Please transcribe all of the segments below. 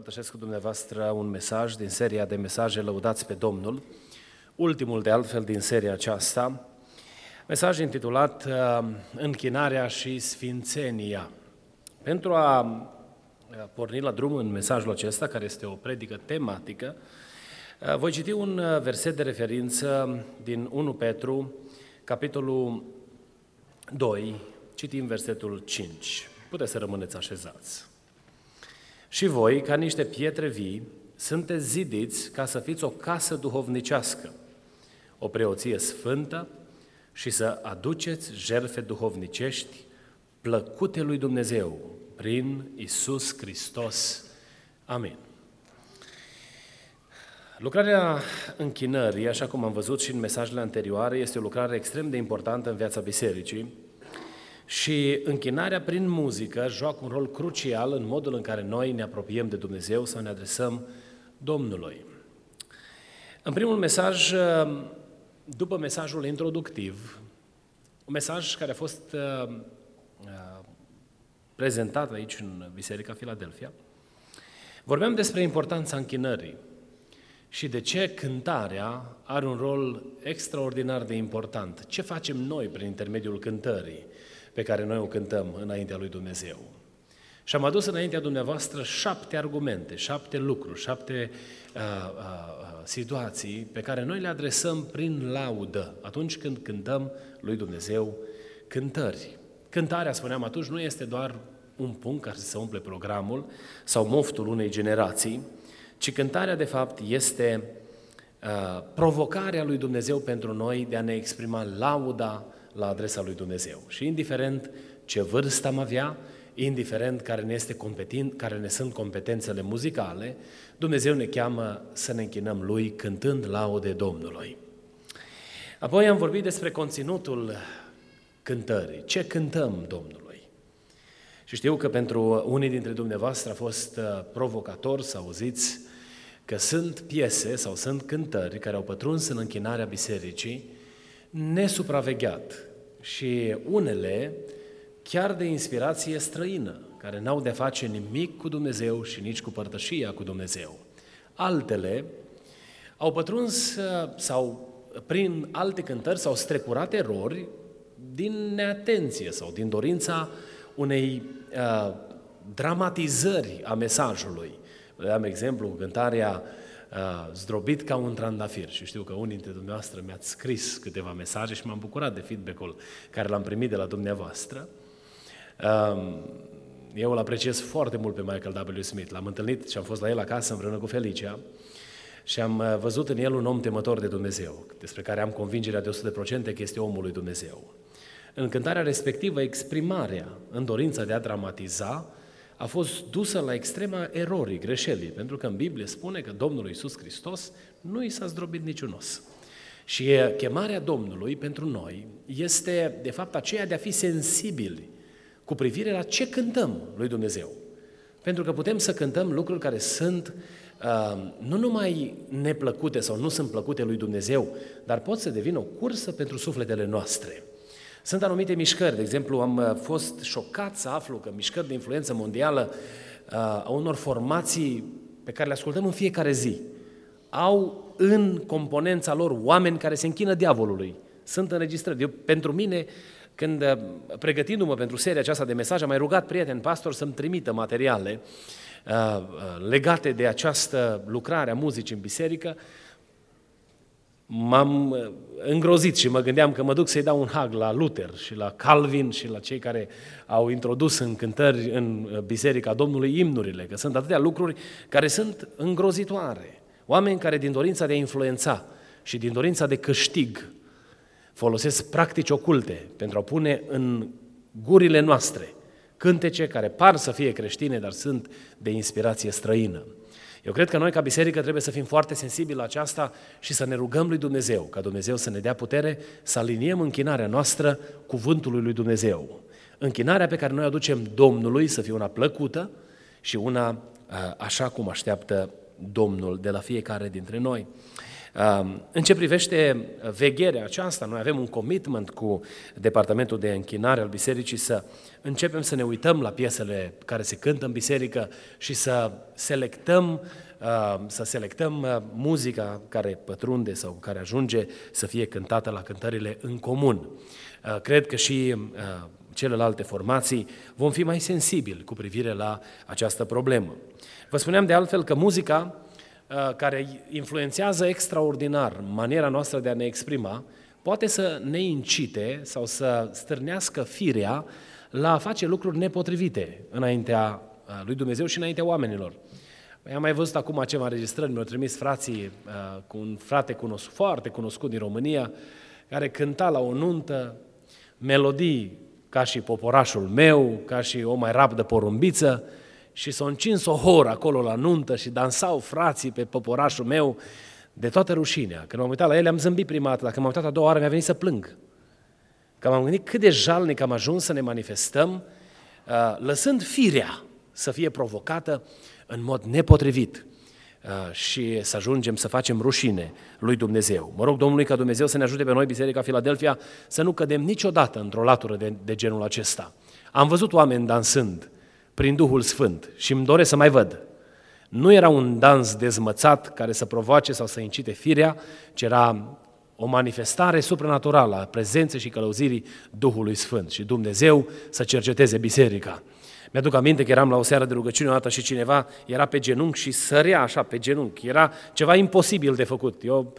Împărtășesc cu dumneavoastră un mesaj din seria de mesaje Lăudați pe Domnul, ultimul de altfel din seria aceasta, mesaj intitulat uh, Închinarea și Sfințenia. Pentru a uh, porni la drum în mesajul acesta, care este o predică tematică, uh, voi citi un verset de referință din 1 Petru, capitolul 2, citim versetul 5. Puteți să rămâneți așezați. Și voi, ca niște pietre vii, sunteți zidiți ca să fiți o casă duhovnicească, o preoție sfântă și să aduceți jerfe duhovnicești plăcute lui Dumnezeu prin Isus Hristos. Amin. Lucrarea închinării, așa cum am văzut și în mesajele anterioare, este o lucrare extrem de importantă în viața bisericii, și închinarea prin muzică joacă un rol crucial în modul în care noi ne apropiem de Dumnezeu sau ne adresăm Domnului. În primul mesaj, după mesajul introductiv, un mesaj care a fost uh, uh, prezentat aici în Biserica Filadelfia, vorbeam despre importanța închinării și de ce cântarea are un rol extraordinar de important. Ce facem noi prin intermediul cântării? Pe care noi o cântăm înaintea lui Dumnezeu. Și am adus înaintea dumneavoastră șapte argumente, șapte lucruri, șapte uh, uh, situații pe care noi le adresăm prin laudă atunci când cântăm lui Dumnezeu cântări. Cântarea, spuneam atunci, nu este doar un punct care să umple programul sau moftul unei generații, ci cântarea, de fapt, este uh, provocarea lui Dumnezeu pentru noi de a ne exprima lauda la adresa lui Dumnezeu. Și indiferent ce vârstă am avea, indiferent care ne, este competent, care ne sunt competențele muzicale, Dumnezeu ne cheamă să ne închinăm Lui cântând laude Domnului. Apoi am vorbit despre conținutul cântării. Ce cântăm Domnului? Și știu că pentru unii dintre dumneavoastră a fost uh, provocator să auziți că sunt piese sau sunt cântări care au pătruns în închinarea bisericii nesupravegheat și unele chiar de inspirație străină, care n-au de face nimic cu Dumnezeu și nici cu părtășia cu Dumnezeu. Altele au pătruns uh, sau prin alte cântări s-au strecurat erori din neatenție sau din dorința unei uh, dramatizări a mesajului. Am exemplu cântarea uh, zdrobit ca un trandafir. Și știu că unii dintre dumneavoastră mi-ați scris câteva mesaje și m-am bucurat de feedback-ul care l-am primit de la dumneavoastră. Uh, eu îl apreciez foarte mult pe Michael W. Smith. L-am întâlnit și am fost la el acasă împreună cu Felicia și am uh, văzut în el un om temător de Dumnezeu, despre care am convingerea de 100% că este omul lui Dumnezeu. În cântarea respectivă, exprimarea în dorința de a dramatiza a fost dusă la extrema erorii, greșelii, pentru că în Biblie spune că Domnul Iisus Hristos nu i s-a zdrobit niciun os. Și chemarea Domnului pentru noi este, de fapt, aceea de a fi sensibili cu privire la ce cântăm lui Dumnezeu. Pentru că putem să cântăm lucruri care sunt uh, nu numai neplăcute sau nu sunt plăcute lui Dumnezeu, dar pot să devină o cursă pentru sufletele noastre. Sunt anumite mișcări, de exemplu, am uh, fost șocat să aflu că mișcări de influență mondială uh, a unor formații pe care le ascultăm în fiecare zi au în componența lor oameni care se închină diavolului. Sunt înregistrări. Eu, pentru mine, când uh, pregătindu-mă pentru seria aceasta de mesaj, am mai rugat prieten pastor să-mi trimită materiale legate de această lucrare a muzicii în biserică m-am uh, îngrozit și mă gândeam că mă duc să-i dau un hag la Luther și la Calvin și la cei care au introdus în cântări în uh, Biserica Domnului imnurile, că sunt atâtea lucruri care sunt îngrozitoare. Oameni care din dorința de a influența și din dorința de câștig folosesc practici oculte pentru a pune în gurile noastre cântece care par să fie creștine, dar sunt de inspirație străină. Eu cred că noi, ca biserică, trebuie să fim foarte sensibili la aceasta și să ne rugăm lui Dumnezeu, ca Dumnezeu să ne dea putere să aliniem închinarea noastră cuvântului lui Dumnezeu. Închinarea pe care noi o aducem Domnului să fie una plăcută și una așa cum așteaptă Domnul de la fiecare dintre noi. În ce privește vegherea aceasta, noi avem un commitment cu Departamentul de Închinare al Bisericii să începem să ne uităm la piesele care se cântă în biserică și să selectăm, să selectăm muzica care pătrunde sau care ajunge să fie cântată la cântările în comun. Cred că și celelalte formații vom fi mai sensibili cu privire la această problemă. Vă spuneam de altfel că muzica Uh, care influențează extraordinar maniera noastră de a ne exprima, poate să ne incite sau să stârnească firea la a face lucruri nepotrivite înaintea uh, lui Dumnezeu și înaintea oamenilor. Păi am mai văzut acum ceva înregistrări, mi-au trimis frații uh, cu un frate cunoscut, foarte cunoscut din România, care cânta la o nuntă melodii ca și poporașul meu, ca și o mai rabdă porumbiță, și s-a încins o horă acolo la nuntă și dansau frații pe poporașul meu de toată rușinea. Când m-am uitat la ele, am zâmbit prima dată, dacă m-am uitat a doua oară, mi-a venit să plâng. Că m-am gândit cât de jalnic am ajuns să ne manifestăm, uh, lăsând firea să fie provocată în mod nepotrivit uh, și să ajungem să facem rușine lui Dumnezeu. Mă rog Domnului ca Dumnezeu să ne ajute pe noi, Biserica Filadelfia, să nu cădem niciodată într-o latură de, de genul acesta. Am văzut oameni dansând, prin Duhul Sfânt și îmi doresc să mai văd. Nu era un dans dezmățat care să provoace sau să incite firea, ci era o manifestare supranaturală a prezenței și călăuzirii Duhului Sfânt și Dumnezeu să cerceteze biserica. Mi-aduc aminte că eram la o seară de rugăciune o dată și cineva era pe genunchi și sărea așa pe genunchi. Era ceva imposibil de făcut. Eu,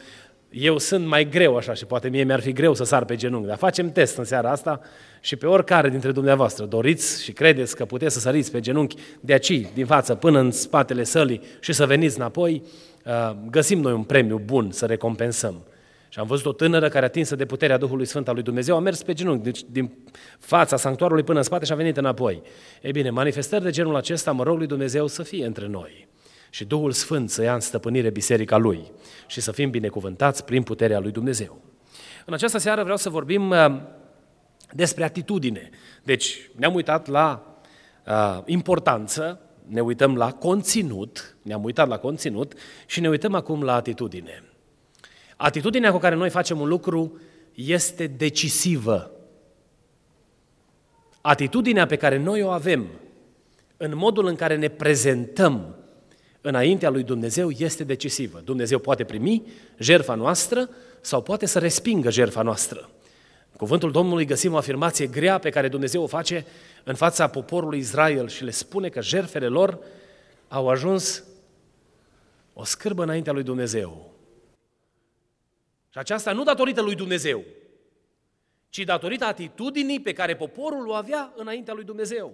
eu sunt mai greu așa și poate mie mi-ar fi greu să sar pe genunchi, dar facem test în seara asta și pe oricare dintre dumneavoastră doriți și credeți că puteți să săriți pe genunchi de aici, din față, până în spatele sălii și să veniți înapoi, uh, găsim noi un premiu bun să recompensăm. Și am văzut o tânără care atinsă de puterea Duhului Sfânt al lui Dumnezeu, a mers pe genunchi, deci din fața sanctuarului până în spate și a venit înapoi. Ei bine, manifestări de genul acesta, mă rog lui Dumnezeu să fie între noi și Duhul Sfânt să ia în stăpânire biserica Lui și să fim binecuvântați prin puterea Lui Dumnezeu. În această seară vreau să vorbim uh, despre atitudine. Deci ne-am uitat la uh, importanță, ne uităm la conținut, ne-am uitat la conținut și ne uităm acum la atitudine. Atitudinea cu care noi facem un lucru este decisivă. Atitudinea pe care noi o avem în modul în care ne prezentăm înaintea lui Dumnezeu este decisivă. Dumnezeu poate primi jertfa noastră sau poate să respingă jertfa noastră. În cuvântul Domnului găsim o afirmație grea pe care Dumnezeu o face în fața poporului Israel și le spune că jertfele lor au ajuns o scârbă înaintea lui Dumnezeu. Și aceasta nu datorită lui Dumnezeu, ci datorită atitudinii pe care poporul o avea înaintea lui Dumnezeu.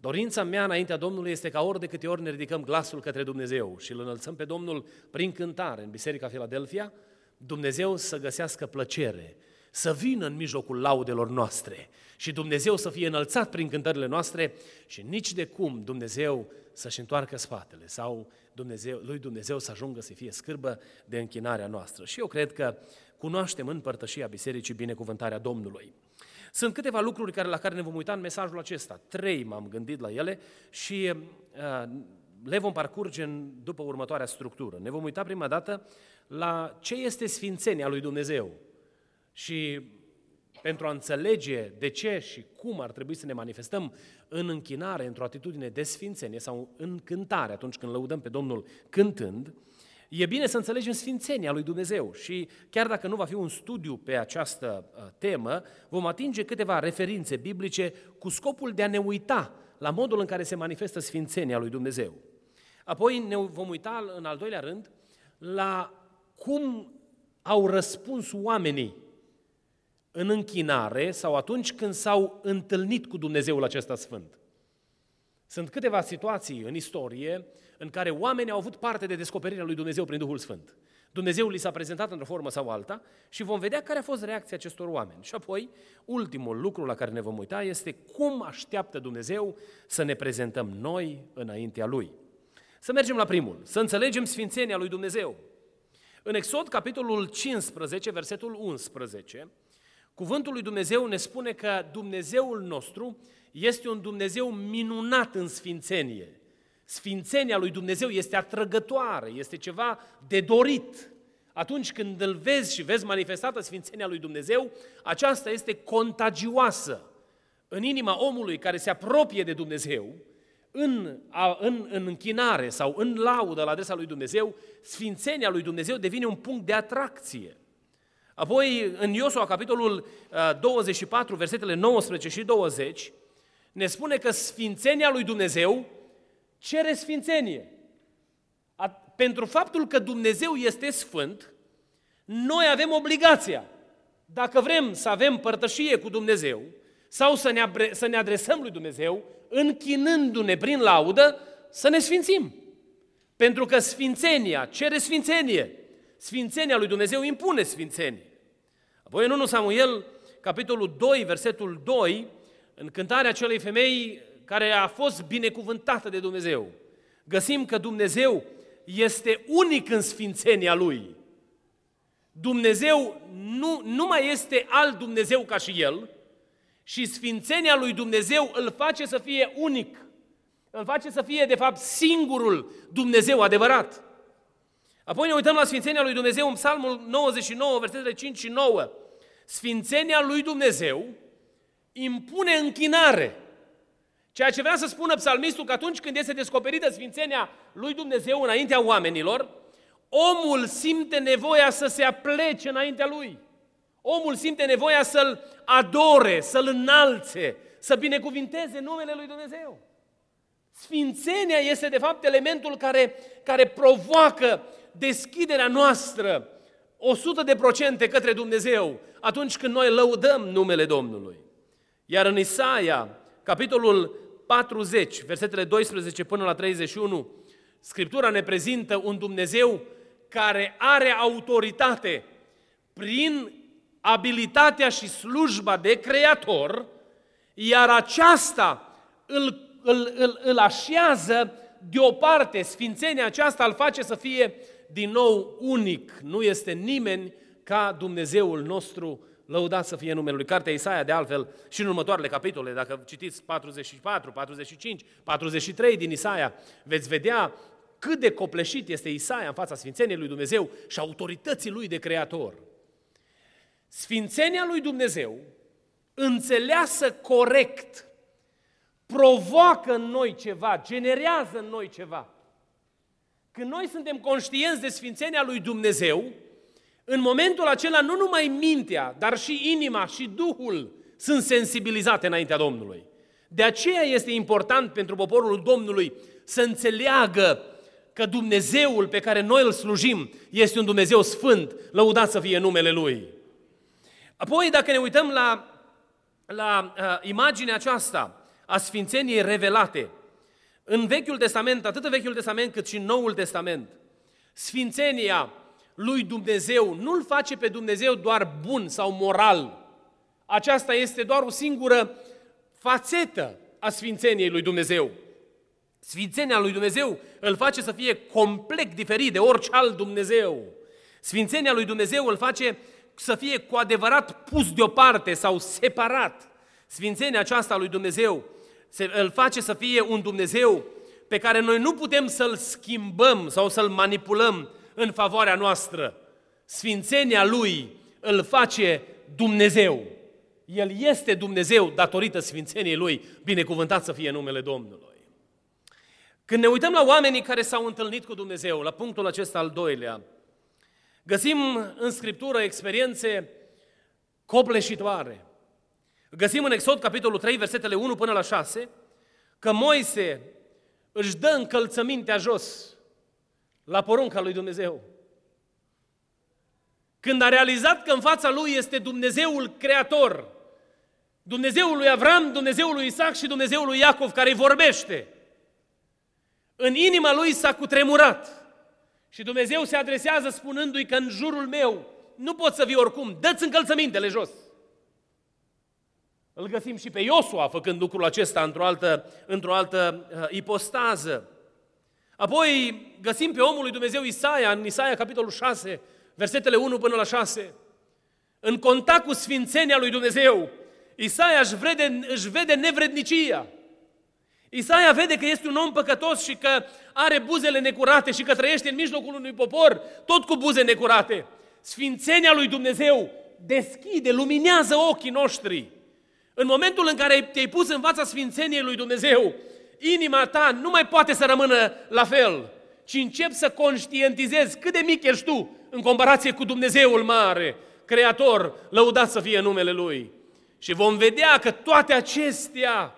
Dorința mea înaintea Domnului este ca ori de câte ori ne ridicăm glasul către Dumnezeu și îl înălțăm pe Domnul prin cântare în Biserica Filadelfia, Dumnezeu să găsească plăcere, să vină în mijlocul laudelor noastre și Dumnezeu să fie înălțat prin cântările noastre și nici de cum Dumnezeu să-și întoarcă spatele sau Dumnezeu, lui Dumnezeu să ajungă să fie scârbă de închinarea noastră. Și eu cred că cunoaștem în părtășia Bisericii binecuvântarea Domnului. Sunt câteva lucruri care, la care ne vom uita în mesajul acesta. Trei m-am gândit la ele și uh, le vom parcurge în, după următoarea structură. Ne vom uita prima dată la ce este sfințenia lui Dumnezeu și pentru a înțelege de ce și cum ar trebui să ne manifestăm în închinare, într-o atitudine de sfințenie sau în cântare, atunci când lăudăm pe Domnul cântând, E bine să înțelegem sfințenia lui Dumnezeu și chiar dacă nu va fi un studiu pe această uh, temă, vom atinge câteva referințe biblice cu scopul de a ne uita la modul în care se manifestă sfințenia lui Dumnezeu. Apoi ne vom uita în al doilea rând la cum au răspuns oamenii în închinare sau atunci când s-au întâlnit cu Dumnezeul acesta sfânt. Sunt câteva situații în istorie în care oamenii au avut parte de descoperirea lui Dumnezeu prin Duhul Sfânt. Dumnezeu li s-a prezentat într-o formă sau alta și vom vedea care a fost reacția acestor oameni. Și apoi, ultimul lucru la care ne vom uita este cum așteaptă Dumnezeu să ne prezentăm noi înaintea Lui. Să mergem la primul, să înțelegem sfințenia lui Dumnezeu. În Exod, capitolul 15, versetul 11, cuvântul lui Dumnezeu ne spune că Dumnezeul nostru este un Dumnezeu minunat în sfințenie. Sfințenia lui Dumnezeu este atrăgătoare, este ceva de dorit. Atunci când îl vezi și vezi manifestată sfințenia lui Dumnezeu, aceasta este contagioasă în inima omului care se apropie de Dumnezeu, în, a, în, în închinare sau în laudă la adresa lui Dumnezeu, sfințenia lui Dumnezeu devine un punct de atracție. Apoi, în Iosua, capitolul 24, versetele 19 și 20, ne spune că sfințenia lui Dumnezeu cere sfințenie. Pentru faptul că Dumnezeu este sfânt, noi avem obligația, dacă vrem să avem părtășie cu Dumnezeu sau să ne, să ne adresăm lui Dumnezeu, închinându-ne prin laudă, să ne sfințim. Pentru că sfințenia cere sfințenie. Sfințenia lui Dumnezeu impune sfințenie. Apoi în 1 Samuel, capitolul 2, versetul 2, în cântarea acelei femei care a fost binecuvântată de Dumnezeu, găsim că Dumnezeu este unic în sfințenia Lui. Dumnezeu nu, nu mai este alt Dumnezeu ca și El și sfințenia lui Dumnezeu îl face să fie unic. Îl face să fie, de fapt, singurul Dumnezeu adevărat. Apoi ne uităm la sfințenia lui Dumnezeu în Psalmul 99, versetele 5 și 9. Sfințenia lui Dumnezeu impune închinare. Ceea ce vrea să spună psalmistul că atunci când este descoperită sfințenia lui Dumnezeu înaintea oamenilor, omul simte nevoia să se aplece înaintea lui. Omul simte nevoia să-l adore, să-l înalțe, să binecuvinteze numele lui Dumnezeu. Sfințenia este de fapt elementul care, care provoacă deschiderea noastră 100 de procente către Dumnezeu atunci când noi lăudăm numele Domnului. Iar în Isaia, capitolul 40, versetele 12 până la 31, Scriptura ne prezintă un Dumnezeu care are autoritate prin abilitatea și slujba de creator, iar aceasta îl, îl, îl, îl așează deoparte, sfințenia aceasta îl face să fie din nou unic. Nu este nimeni ca Dumnezeul nostru, lăudat să fie numele Lui. Cartea Isaia, de altfel, și în următoarele capitole, dacă citiți 44, 45, 43 din Isaia, veți vedea cât de copleșit este Isaia în fața sfințeniei lui Dumnezeu și autorității lui de creator. Sfințenia lui Dumnezeu, înțeleasă corect, provoacă în noi ceva, generează în noi ceva. Când noi suntem conștienți de sfințenia lui Dumnezeu, în momentul acela nu numai mintea, dar și inima și Duhul sunt sensibilizate înaintea Domnului. De aceea este important pentru poporul Domnului să înțeleagă că Dumnezeul pe care noi îl slujim este un Dumnezeu sfânt, lăudat să fie numele Lui. Apoi, dacă ne uităm la, la uh, imaginea aceasta a sfințeniei revelate, în Vechiul Testament, atât în Vechiul Testament cât și în Noul Testament, sfințenia lui Dumnezeu nu-L face pe Dumnezeu doar bun sau moral. Aceasta este doar o singură fațetă a sfințeniei lui Dumnezeu. Sfințenia lui Dumnezeu îl face să fie complet diferit de orice alt Dumnezeu. Sfințenia lui Dumnezeu îl face să fie cu adevărat pus deoparte sau separat. Sfințenia aceasta lui Dumnezeu se, îl face să fie un Dumnezeu pe care noi nu putem să-l schimbăm sau să-l manipulăm în favoarea noastră. Sfințenia lui îl face Dumnezeu. El este Dumnezeu datorită sfințeniei lui, binecuvântat să fie numele Domnului. Când ne uităm la oamenii care s-au întâlnit cu Dumnezeu, la punctul acesta al doilea, găsim în Scriptură experiențe copleșitoare. Găsim în Exod, capitolul 3, versetele 1 până la 6, că Moise își dă încălțămintea jos la porunca lui Dumnezeu. Când a realizat că în fața lui este Dumnezeul Creator, Dumnezeul lui Avram, Dumnezeul lui Isaac și Dumnezeul lui Iacov care îi vorbește, în inima lui s-a cutremurat. Și Dumnezeu se adresează spunându-i că în jurul meu nu pot să vii oricum, dă-ți încălțămintele jos. Îl găsim și pe Iosua făcând lucrul acesta într-o altă, într-o altă uh, ipostază. Apoi găsim pe omul lui Dumnezeu Isaia, în Isaia capitolul 6, versetele 1 până la 6. În contact cu sfințenia lui Dumnezeu, Isaia își vede, își vede nevrednicia. Isaia vede că este un om păcătos și că are buzele necurate și că trăiește în mijlocul unui popor tot cu buze necurate. Sfințenia lui Dumnezeu deschide, luminează ochii noștri. În momentul în care te-ai pus în fața sfințeniei lui Dumnezeu, inima ta nu mai poate să rămână la fel, ci începi să conștientizezi cât de mic ești tu în comparație cu Dumnezeul mare, Creator, lăudat să fie numele Lui. Și vom vedea că toate acestea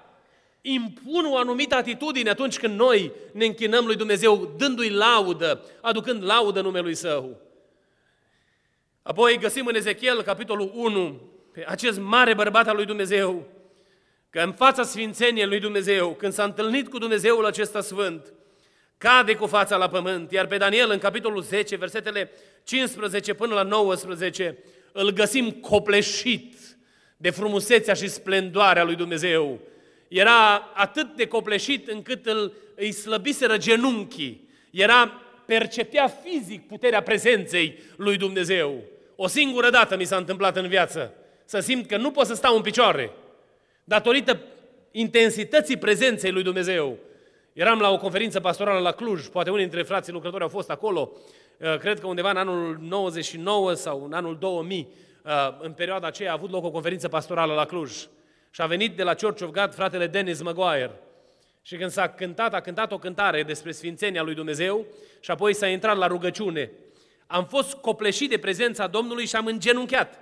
impun o anumită atitudine atunci când noi ne închinăm lui Dumnezeu, dându-i laudă, aducând laudă numelui Său. Apoi găsim în Ezechiel, capitolul 1, pe acest mare bărbat al lui Dumnezeu, că în fața sfințeniei lui Dumnezeu, când s-a întâlnit cu Dumnezeul acesta sfânt, cade cu fața la pământ, iar pe Daniel în capitolul 10, versetele 15 până la 19, îl găsim copleșit de frumusețea și splendoarea lui Dumnezeu. Era atât de copleșit încât îl, îi slăbiseră genunchii. Era, percepea fizic puterea prezenței lui Dumnezeu. O singură dată mi s-a întâmplat în viață să simt că nu pot să stau în picioare datorită intensității prezenței lui Dumnezeu. Eram la o conferință pastorală la Cluj, poate unii dintre frații lucrători au fost acolo, uh, cred că undeva în anul 99 sau în anul 2000, uh, în perioada aceea a avut loc o conferință pastorală la Cluj. Și a venit de la Church of God fratele Dennis Maguire. Și când s-a cântat, a cântat o cântare despre Sfințenia lui Dumnezeu și apoi s-a intrat la rugăciune. Am fost copleșit de prezența Domnului și am îngenunchiat.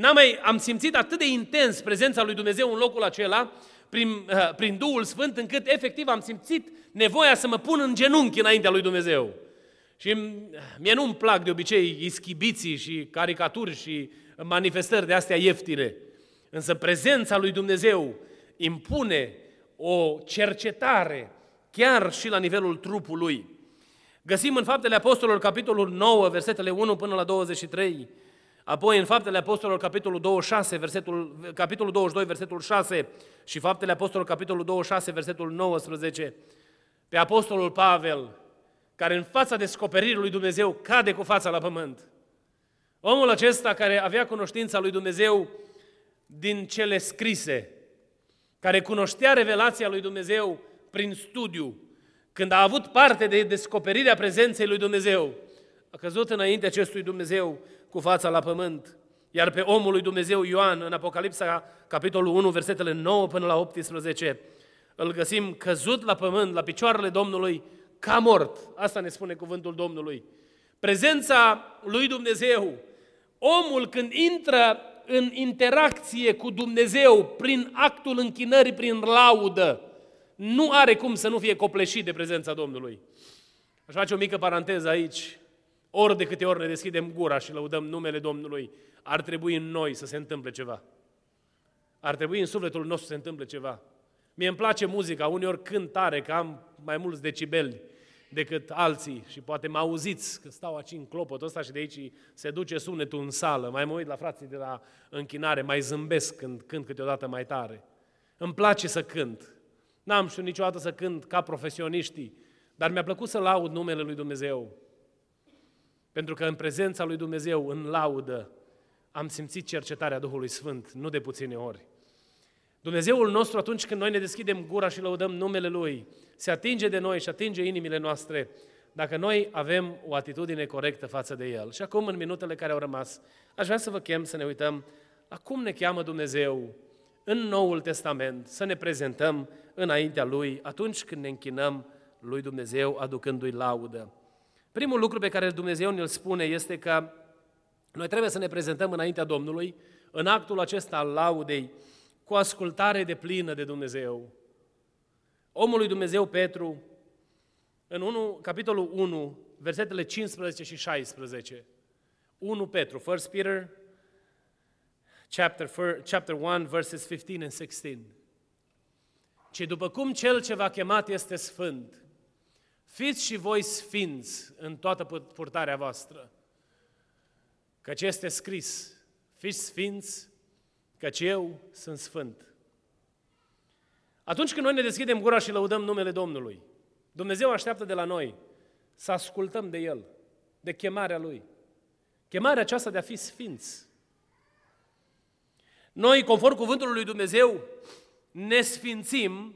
N-am mai, am simțit atât de intens prezența lui Dumnezeu în locul acela, prin, uh, prin Duhul Sfânt, încât efectiv am simțit nevoia să mă pun în genunchi înaintea lui Dumnezeu. Și mie nu-mi plac de obicei ischibiții și caricaturi și manifestări de astea ieftine. Însă prezența lui Dumnezeu impune o cercetare chiar și la nivelul trupului. Găsim în Faptele Apostolilor, capitolul 9, versetele 1 până la 23, Apoi în Faptele Apostolilor, capitolul 26, versetul, capitolul 22, versetul 6 și Faptele Apostolilor, capitolul 26, versetul 19, pe Apostolul Pavel, care în fața descoperirii lui Dumnezeu cade cu fața la pământ. Omul acesta care avea cunoștința lui Dumnezeu din cele scrise, care cunoștea revelația lui Dumnezeu prin studiu, când a avut parte de descoperirea prezenței lui Dumnezeu, a căzut înainte acestui Dumnezeu cu fața la pământ. Iar pe omul lui Dumnezeu Ioan, în Apocalipsa, capitolul 1, versetele 9 până la 18, îl găsim căzut la pământ, la picioarele Domnului, ca mort. Asta ne spune cuvântul Domnului. Prezența lui Dumnezeu, omul când intră în interacție cu Dumnezeu prin actul închinării, prin laudă, nu are cum să nu fie copleșit de prezența Domnului. Aș face o mică paranteză aici. Ori de câte ori ne deschidem gura și lăudăm numele Domnului, ar trebui în noi să se întâmple ceva. Ar trebui în sufletul nostru să se întâmple ceva. Mie îmi place muzica, uneori cânt tare, că am mai mulți decibeli decât alții și poate mă auziți că stau aici în clopotul ăsta și de aici se duce sunetul în sală. Mai mă uit la frații de la închinare, mai zâmbesc când cânt câteodată mai tare. Îmi place să cânt. N-am știut niciodată să cânt ca profesioniștii, dar mi-a plăcut să laud numele lui Dumnezeu. Pentru că în prezența lui Dumnezeu, în laudă, am simțit cercetarea Duhului Sfânt, nu de puține ori. Dumnezeul nostru, atunci când noi ne deschidem gura și lăudăm numele Lui, se atinge de noi și atinge inimile noastre dacă noi avem o atitudine corectă față de El. Și acum, în minutele care au rămas, aș vrea să vă chem să ne uităm la cum ne cheamă Dumnezeu în Noul Testament, să ne prezentăm înaintea Lui atunci când ne închinăm lui Dumnezeu, aducându-i laudă. Primul lucru pe care Dumnezeu ne-l spune este că noi trebuie să ne prezentăm înaintea Domnului în actul acesta al laudei cu ascultare de plină de Dumnezeu. Omul lui Dumnezeu Petru, în 1, capitolul 1, versetele 15 și 16, 1 Petru, 1 Peter, chapter, chapter 1, verses 15 and 16. Ci după cum cel ce v-a chemat este sfânt, Fiți și voi sfinți în toată purtarea voastră, căci este scris, fiți sfinți, căci eu sunt sfânt. Atunci când noi ne deschidem gura și lăudăm numele Domnului, Dumnezeu așteaptă de la noi să ascultăm de El, de chemarea Lui. Chemarea aceasta de a fi sfinți. Noi, conform cuvântului lui Dumnezeu, ne sfințim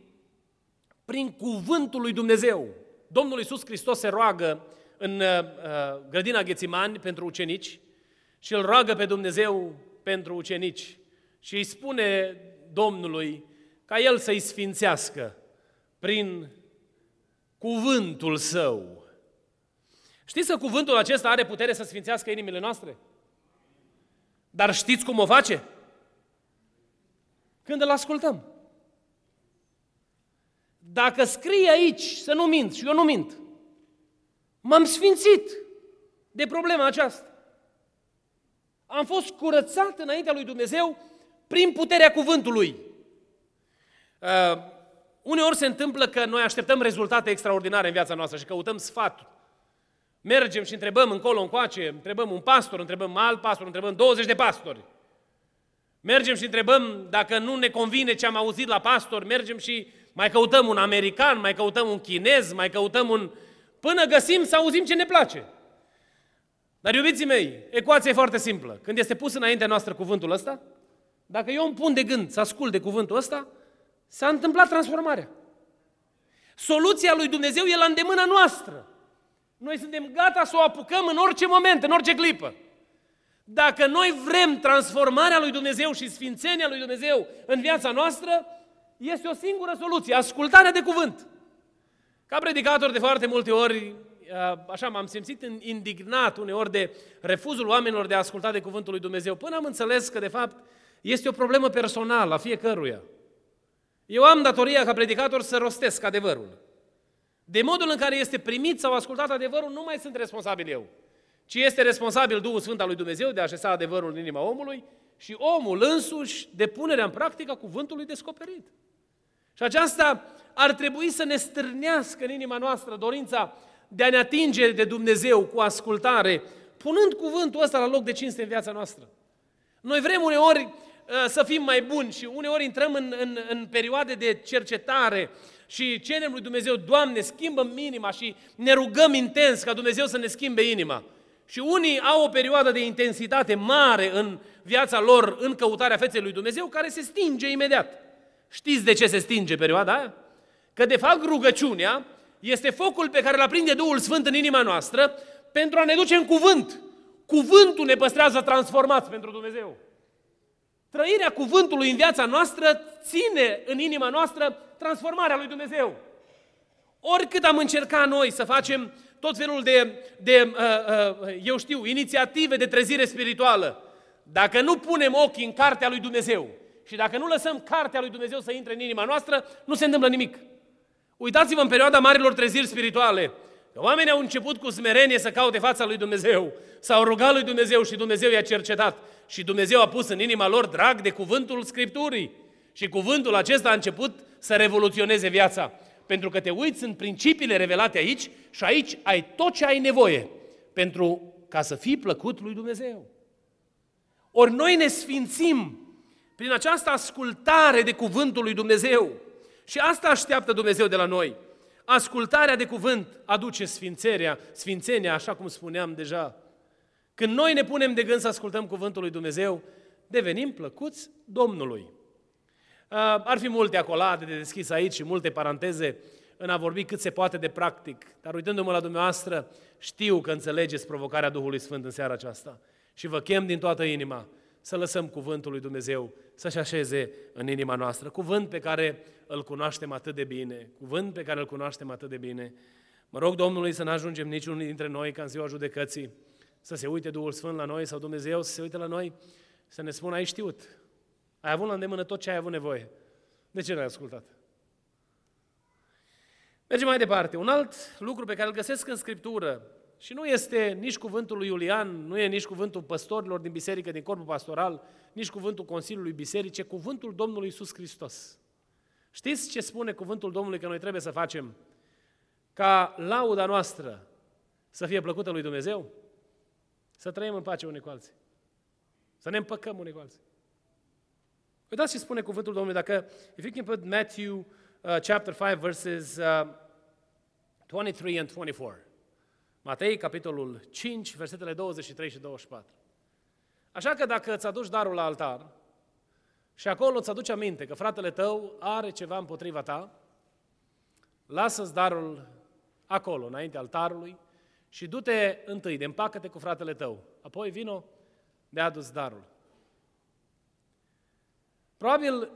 prin cuvântul lui Dumnezeu. Domnul Iisus Hristos se roagă în uh, uh, grădina Ghețimani pentru ucenici și îl roagă pe Dumnezeu pentru ucenici și îi spune Domnului ca El să-i sfințească prin cuvântul Său. Știți că cuvântul acesta are putere să sfințească inimile noastre? Dar știți cum o face? Când îl ascultăm. Dacă scrie aici să nu mint și eu nu mint, m-am sfințit de problema aceasta. Am fost curățat înaintea lui Dumnezeu prin puterea cuvântului. Uh, uneori se întâmplă că noi așteptăm rezultate extraordinare în viața noastră și căutăm sfatul. Mergem și întrebăm încolo, încoace, întrebăm un pastor, întrebăm alt pastor, întrebăm 20 de pastori. Mergem și întrebăm dacă nu ne convine ce am auzit la pastor, mergem și mai căutăm un american, mai căutăm un chinez, mai căutăm un... până găsim să auzim ce ne place. Dar iubiții mei, ecuația e foarte simplă. Când este pus înaintea noastră cuvântul ăsta, dacă eu îmi pun de gând să ascult de cuvântul ăsta, s-a întâmplat transformarea. Soluția lui Dumnezeu e la îndemâna noastră. Noi suntem gata să o apucăm în orice moment, în orice clipă. Dacă noi vrem transformarea lui Dumnezeu și sfințenia lui Dumnezeu în viața noastră, este o singură soluție, ascultarea de cuvânt. Ca predicator de foarte multe ori, așa m-am simțit indignat uneori de refuzul oamenilor de a asculta de cuvântul lui Dumnezeu, până am înțeles că de fapt este o problemă personală a fiecăruia. Eu am datoria ca predicator să rostesc adevărul. De modul în care este primit sau ascultat adevărul, nu mai sunt responsabil eu, ci este responsabil Duhul Sfânt al lui Dumnezeu de a așeza adevărul în inima omului și omul însuși de punerea în practică a cuvântului descoperit. Și aceasta ar trebui să ne stârnească în inima noastră dorința de a ne atinge de Dumnezeu cu ascultare, punând cuvântul ăsta la loc de cinste în viața noastră. Noi vrem uneori uh, să fim mai buni și uneori intrăm în, în, în perioade de cercetare și cerem lui Dumnezeu, Doamne, schimbă minima și ne rugăm intens ca Dumnezeu să ne schimbe inima. Și unii au o perioadă de intensitate mare în viața lor în căutarea feței lui Dumnezeu care se stinge imediat. Știți de ce se stinge perioada aia? Că de fapt rugăciunea este focul pe care îl aprinde Duhul Sfânt în inima noastră pentru a ne duce în cuvânt. Cuvântul ne păstrează transformați pentru Dumnezeu. Trăirea cuvântului în viața noastră ține în inima noastră transformarea lui Dumnezeu. Oricât am încercat noi să facem tot felul de, de uh, uh, eu știu, inițiative de trezire spirituală, dacă nu punem ochii în cartea lui Dumnezeu și dacă nu lăsăm cartea lui Dumnezeu să intre în inima noastră, nu se întâmplă nimic. Uitați-vă în perioada marilor treziri spirituale, că oamenii au început cu smerenie să caute fața lui Dumnezeu, s-au rugat lui Dumnezeu și Dumnezeu i-a cercetat. Și Dumnezeu a pus în inima lor drag de cuvântul Scripturii. Și cuvântul acesta a început să revoluționeze viața. Pentru că te uiți în principiile revelate aici și aici ai tot ce ai nevoie pentru ca să fii plăcut lui Dumnezeu. Ori noi ne sfințim prin această ascultare de cuvântul lui Dumnezeu. Și asta așteaptă Dumnezeu de la noi. Ascultarea de cuvânt aduce sfințenia, sfințenia, așa cum spuneam deja. Când noi ne punem de gând să ascultăm cuvântul lui Dumnezeu, devenim plăcuți Domnului. Ar fi multe acolade de deschis aici și multe paranteze în a vorbi cât se poate de practic, dar uitându-mă la dumneavoastră, știu că înțelegeți provocarea Duhului Sfânt în seara aceasta și vă chem din toată inima să lăsăm cuvântul lui Dumnezeu să-și așeze în inima noastră. Cuvânt pe care îl cunoaștem atât de bine, cuvânt pe care îl cunoaștem atât de bine. Mă rog Domnului să nu ajungem niciunul dintre noi ca în ziua judecății să se uite Duhul Sfânt la noi sau Dumnezeu să se uite la noi, să ne spună, ai știut, ai avut la îndemână tot ce ai avut nevoie. De ce n-ai ascultat? Mergem mai departe. Un alt lucru pe care îl găsesc în Scriptură și nu este nici cuvântul lui Iulian, nu e nici cuvântul păstorilor din biserică, din corpul pastoral, nici cuvântul Consiliului Bisericii, cuvântul Domnului Isus Hristos. Știți ce spune cuvântul Domnului că noi trebuie să facem? Ca lauda noastră să fie plăcută lui Dumnezeu? Să trăim în pace unii cu alții. Să ne împăcăm unii cu alții. Uitați ce spune cuvântul Domnului. Dacă, if you can put Matthew uh, chapter 5 verses uh, 23 and 24. Matei, capitolul 5, versetele 23 și 24. Așa că dacă îți aduci darul la altar și acolo îți aduci aminte că fratele tău are ceva împotriva ta, lasă-ți darul acolo, înainte altarului, și du-te întâi, de împacă-te cu fratele tău, apoi vino de adus darul. Probabil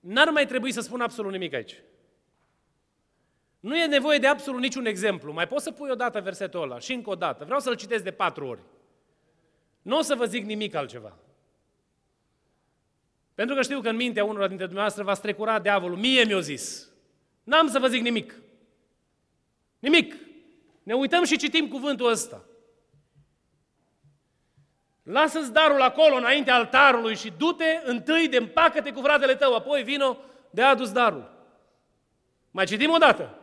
n-ar mai trebui să spun absolut nimic aici. Nu e nevoie de absolut niciun exemplu. Mai poți să pui o dată versetul ăla și încă o dată. Vreau să-l citesc de patru ori. Nu o să vă zic nimic altceva. Pentru că știu că în mintea unora dintre dumneavoastră va strecura diavolul. Mie mi-a zis. N-am să vă zic nimic. Nimic. Ne uităm și citim cuvântul ăsta. Lasă-ți darul acolo, înaintea altarului și du-te întâi de împacă-te cu fratele tău, apoi vino de adus darul. Mai citim o dată.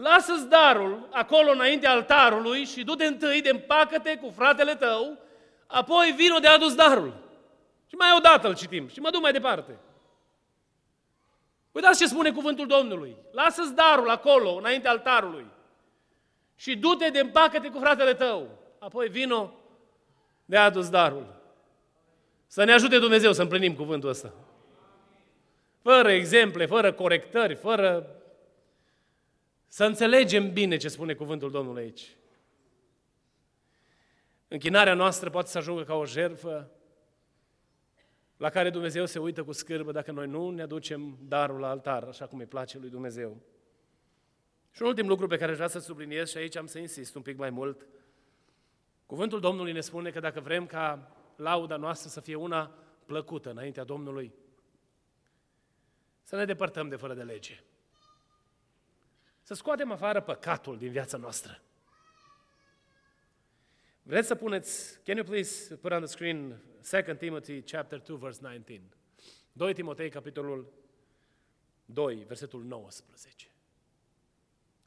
Lasă-ți darul acolo înaintea altarului și du-te întâi de împacă-te cu fratele tău, apoi vino de adus darul. Și mai o dată îl citim și mă duc mai departe. Uitați ce spune cuvântul Domnului. Lasă-ți darul acolo, înaintea altarului. Și du-te de împacă-te cu fratele tău. Apoi vino de adus darul. Să ne ajute Dumnezeu să împlinim cuvântul ăsta. Fără exemple, fără corectări, fără să înțelegem bine ce spune cuvântul Domnului aici. Închinarea noastră poate să ajungă ca o jertfă la care Dumnezeu se uită cu scârbă dacă noi nu ne aducem darul la altar, așa cum îi place lui Dumnezeu. Și un ultim lucru pe care vreau să subliniez și aici am să insist un pic mai mult. Cuvântul Domnului ne spune că dacă vrem ca lauda noastră să fie una plăcută înaintea Domnului, să ne depărtăm de fără de lege. Să scoatem afară păcatul din viața noastră. Vreți să puneți, can you please put on the screen 2 Timothy chapter 2 verse 19. 2 Timotei capitolul 2 versetul 19.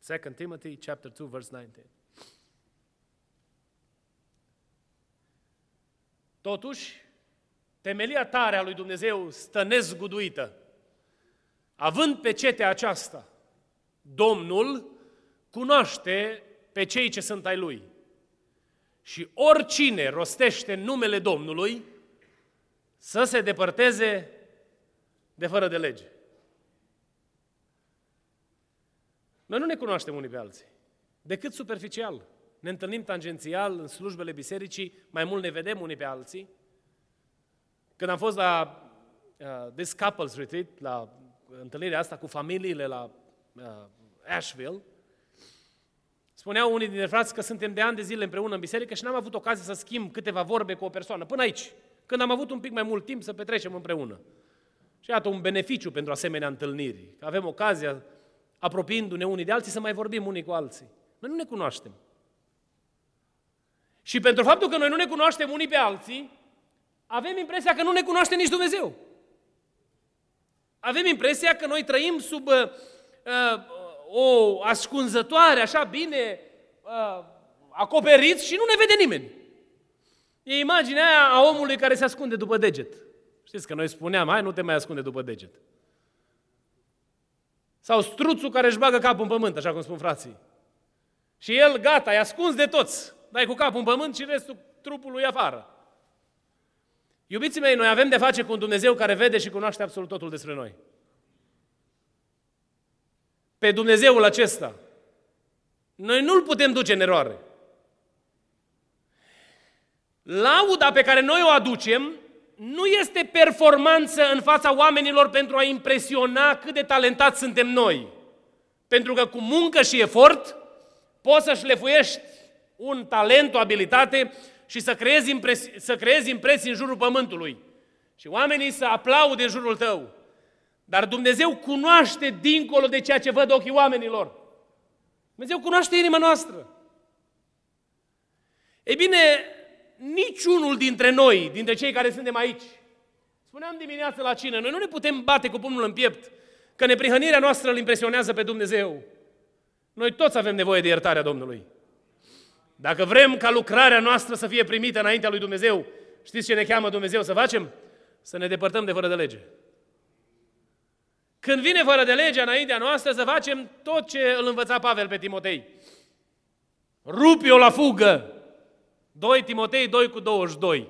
2 Timothy chapter 2 verse 19. Totuși, temelia tare a lui Dumnezeu stă nezguduită. Având pe cetea aceasta, Domnul cunoaște pe cei ce sunt ai Lui. Și oricine rostește numele Domnului să se depărteze de fără de lege. Noi nu ne cunoaștem unii pe alții, decât superficial. Ne întâlnim tangențial în slujbele bisericii, mai mult ne vedem unii pe alții. Când am fost la uh, This Couples Retreat, la întâlnirea asta cu familiile la uh, Asheville, spuneau unii dintre frați că suntem de ani de zile împreună în biserică și n-am avut ocazia să schimb câteva vorbe cu o persoană, până aici, când am avut un pic mai mult timp să petrecem împreună. Și iată un beneficiu pentru asemenea întâlniri, că avem ocazia, apropiindu-ne unii de alții, să mai vorbim unii cu alții. Noi nu ne cunoaștem. Și pentru faptul că noi nu ne cunoaștem unii pe alții, avem impresia că nu ne cunoaște nici Dumnezeu. Avem impresia că noi trăim sub uh, uh, o ascunzătoare, așa bine uh, acoperiți și nu ne vede nimeni. E imaginea aia a omului care se ascunde după deget. Știți că noi spuneam, hai, nu te mai ascunde după deget. Sau struțul care își bagă capul în pământ, așa cum spun frații. Și el, gata, e ascuns de toți. Dai cu capul în pământ și restul trupului afară. Iubiții mei, noi avem de face cu un Dumnezeu care vede și cunoaște absolut totul despre noi. Pe Dumnezeul acesta, noi nu-L putem duce în eroare. Lauda pe care noi o aducem nu este performanță în fața oamenilor pentru a impresiona cât de talentați suntem noi. Pentru că cu muncă și efort poți să șlefuiești un talent, o abilitate și să creezi, impresii, să creezi impresii în jurul pământului. Și oamenii să aplaude în jurul tău. Dar Dumnezeu cunoaște dincolo de ceea ce văd ochii oamenilor. Dumnezeu cunoaște inima noastră. Ei bine, niciunul dintre noi, dintre cei care suntem aici, spuneam dimineața la cină, noi nu ne putem bate cu pumnul în piept că neprihănirea noastră îl impresionează pe Dumnezeu. Noi toți avem nevoie de iertarea Domnului. Dacă vrem ca lucrarea noastră să fie primită înaintea lui Dumnezeu, știți ce ne cheamă Dumnezeu să facem? Să ne depărtăm de fără de lege. Când vine fără de legea înaintea noastră să facem tot ce îl învăța Pavel pe Timotei. Rupi-o la fugă! 2 Timotei 2 cu 22.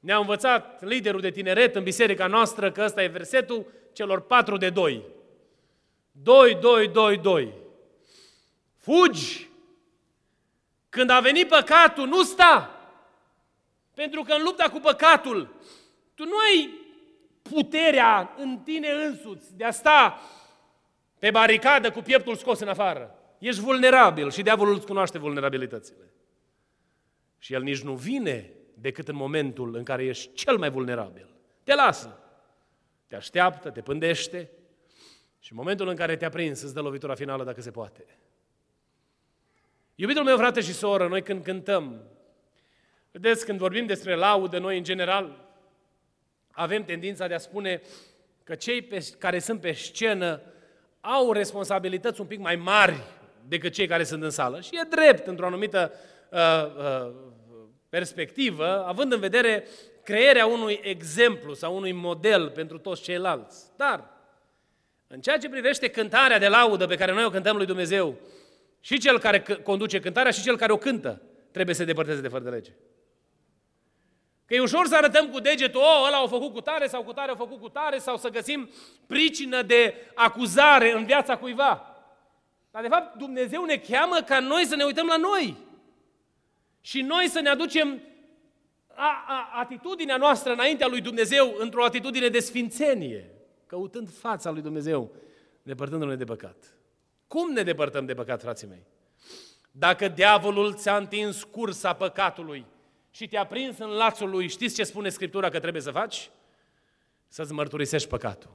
Ne-a învățat liderul de tineret în biserica noastră că ăsta e versetul celor patru de doi. 2, 2, 2, 2. Fugi! Când a venit păcatul, nu sta! Pentru că în lupta cu păcatul, tu nu ai puterea în tine însuți de a sta pe baricadă cu pieptul scos în afară. Ești vulnerabil și diavolul îți cunoaște vulnerabilitățile. Și el nici nu vine decât în momentul în care ești cel mai vulnerabil. Te lasă. Te așteaptă, te pândește și în momentul în care te-a prins îți dă lovitura finală dacă se poate. Iubitul meu, frate și soră, noi când cântăm, vedeți, când vorbim despre laudă, noi în general avem tendința de a spune că cei pe, care sunt pe scenă au responsabilități un pic mai mari decât cei care sunt în sală. Și e drept, într-o anumită uh, uh, perspectivă, având în vedere crearea unui exemplu sau unui model pentru toți ceilalți. Dar, în ceea ce privește cântarea de laudă pe care noi o cântăm lui Dumnezeu, și cel care conduce cântarea și cel care o cântă trebuie să se depărteze de fără de lege. Că e ușor să arătăm cu degetul, oh, ăla a făcut cu tare sau cu tare a făcut cu tare sau să găsim pricină de acuzare în viața cuiva. Dar de fapt Dumnezeu ne cheamă ca noi să ne uităm la noi. Și noi să ne aducem a, a, atitudinea noastră înaintea lui Dumnezeu într-o atitudine de sfințenie, căutând fața lui Dumnezeu, depărtându-ne de păcat. Cum ne depărtăm de păcat, frații mei? Dacă diavolul ți-a întins cursa păcatului și te-a prins în lațul lui, știți ce spune Scriptura că trebuie să faci? Să-ți mărturisești păcatul.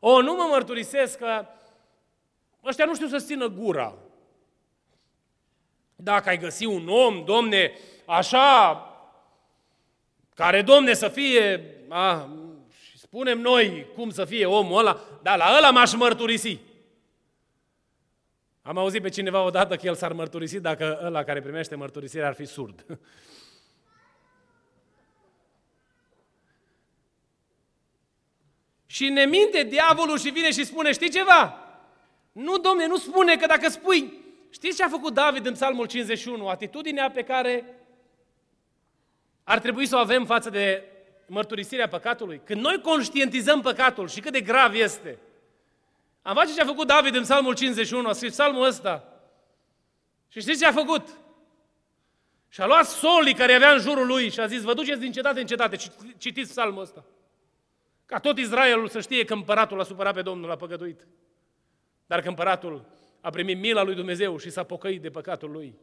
O, nu mă mărturisesc că ăștia nu știu să țină gura. Dacă ai găsi un om, domne, așa, care, domne, să fie, a, și spunem noi cum să fie omul ăla, dar la ăla m-aș mărturisi. Am auzit pe cineva odată că el s-ar mărturisi dacă ăla care primește mărturisire ar fi surd. și ne minte diavolul și vine și spune, știi ceva? Nu, domne, nu spune că dacă spui, știți ce a făcut David în Psalmul 51? Atitudinea pe care ar trebui să o avem față de mărturisirea păcatului. Când noi conștientizăm păcatul și cât de grav este, am face ce a făcut David în Psalmul 51, a scris psalmul ăsta. Și știți ce a făcut? Și a luat solii care avea în jurul lui și a zis, vă duceți din cetate în cetate, citiți psalmul ăsta. Ca tot Israelul să știe că împăratul a supărat pe Domnul, a păgăduit. Dar că împăratul a primit mila lui Dumnezeu și s-a pocăit de păcatul lui.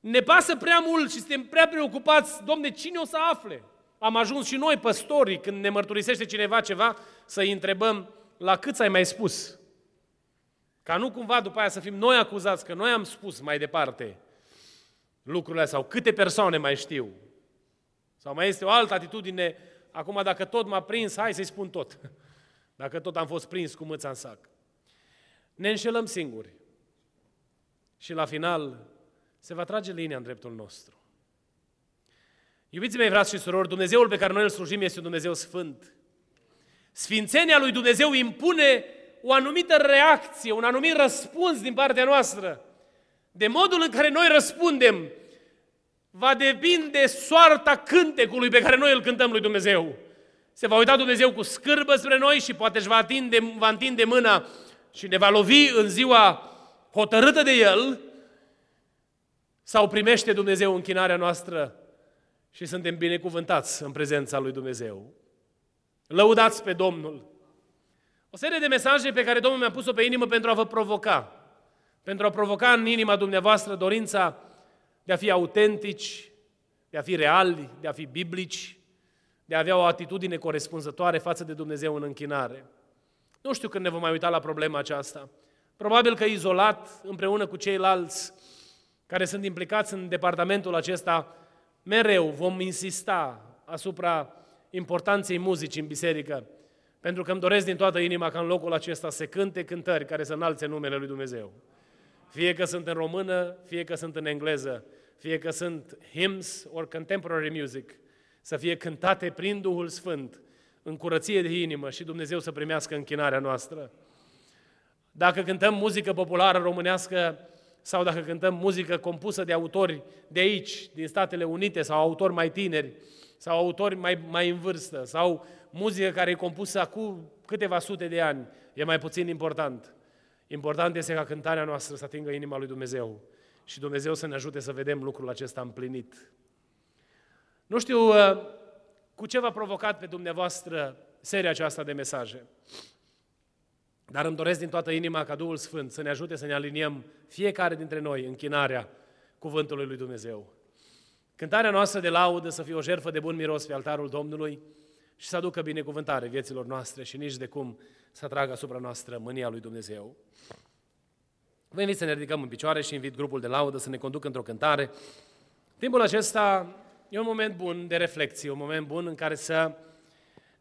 Ne pasă prea mult și suntem prea preocupați, domne, cine o să afle? Am ajuns și noi, păstorii, când ne mărturisește cineva ceva, să-i întrebăm la cât ai mai spus. Ca nu cumva după aia să fim noi acuzați că noi am spus mai departe lucrurile sau câte persoane mai știu. Sau mai este o altă atitudine, acum dacă tot m-a prins, hai să-i spun tot. Dacă tot am fost prins cu mâța în sac. Ne înșelăm singuri. Și la final se va trage linia în dreptul nostru. Iubiții mei, frați și surori, Dumnezeul pe care noi îl slujim este un Dumnezeu sfânt. Sfințenia lui Dumnezeu impune o anumită reacție, un anumit răspuns din partea noastră. De modul în care noi răspundem, va depinde soarta cântecului pe care noi îl cântăm lui Dumnezeu. Se va uita Dumnezeu cu scârbă spre noi și poate își va, atinde, va întinde mâna și ne va lovi în ziua hotărâtă de El, sau primește Dumnezeu închinarea noastră și suntem binecuvântați în prezența lui Dumnezeu. Lăudați pe Domnul! O serie de mesaje pe care Domnul mi-a pus-o pe inimă pentru a vă provoca. Pentru a provoca în inima dumneavoastră dorința de a fi autentici, de a fi reali, de a fi biblici, de a avea o atitudine corespunzătoare față de Dumnezeu în închinare. Nu știu când ne vom mai uita la problema aceasta. Probabil că izolat, împreună cu ceilalți care sunt implicați în departamentul acesta, mereu vom insista asupra importanței muzicii în biserică, pentru că îmi doresc din toată inima ca în locul acesta să cânte cântări care să înalțe numele lui Dumnezeu. Fie că sunt în română, fie că sunt în engleză, fie că sunt hymns or contemporary music, să fie cântate prin Duhul Sfânt în curăție de inimă și Dumnezeu să primească închinarea noastră. Dacă cântăm muzică populară românească sau dacă cântăm muzică compusă de autori de aici, din Statele Unite, sau autori mai tineri, sau autori mai, mai în vârstă, sau muzică care e compusă acum câteva sute de ani, e mai puțin important. Important este ca cântarea noastră să atingă inima lui Dumnezeu și Dumnezeu să ne ajute să vedem lucrul acesta împlinit. Nu știu uh, cu ce v-a provocat pe dumneavoastră seria aceasta de mesaje, dar îmi doresc din toată inima ca Duhul Sfânt să ne ajute să ne aliniem fiecare dintre noi închinarea cuvântului lui Dumnezeu. Cântarea noastră de laudă să fie o jertfă de bun miros pe altarul Domnului și să aducă binecuvântare vieților noastre și nici de cum să atragă asupra noastră mânia lui Dumnezeu. Vă invit să ne ridicăm în picioare și invit grupul de laudă să ne conducă într-o cântare. Timpul acesta e un moment bun de reflexie, un moment bun în care să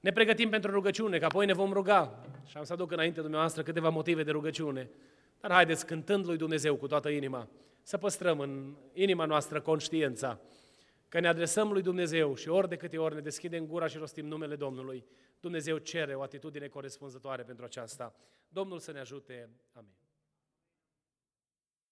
ne pregătim pentru rugăciune, că apoi ne vom ruga. Și am să aduc înainte dumneavoastră câteva motive de rugăciune. Dar haideți, cântând lui Dumnezeu cu toată inima, să păstrăm în inima noastră conștiința că ne adresăm lui Dumnezeu și ori de câte ori ne deschidem gura și rostim numele Domnului, Dumnezeu cere o atitudine corespunzătoare pentru aceasta. Domnul să ne ajute. Amin.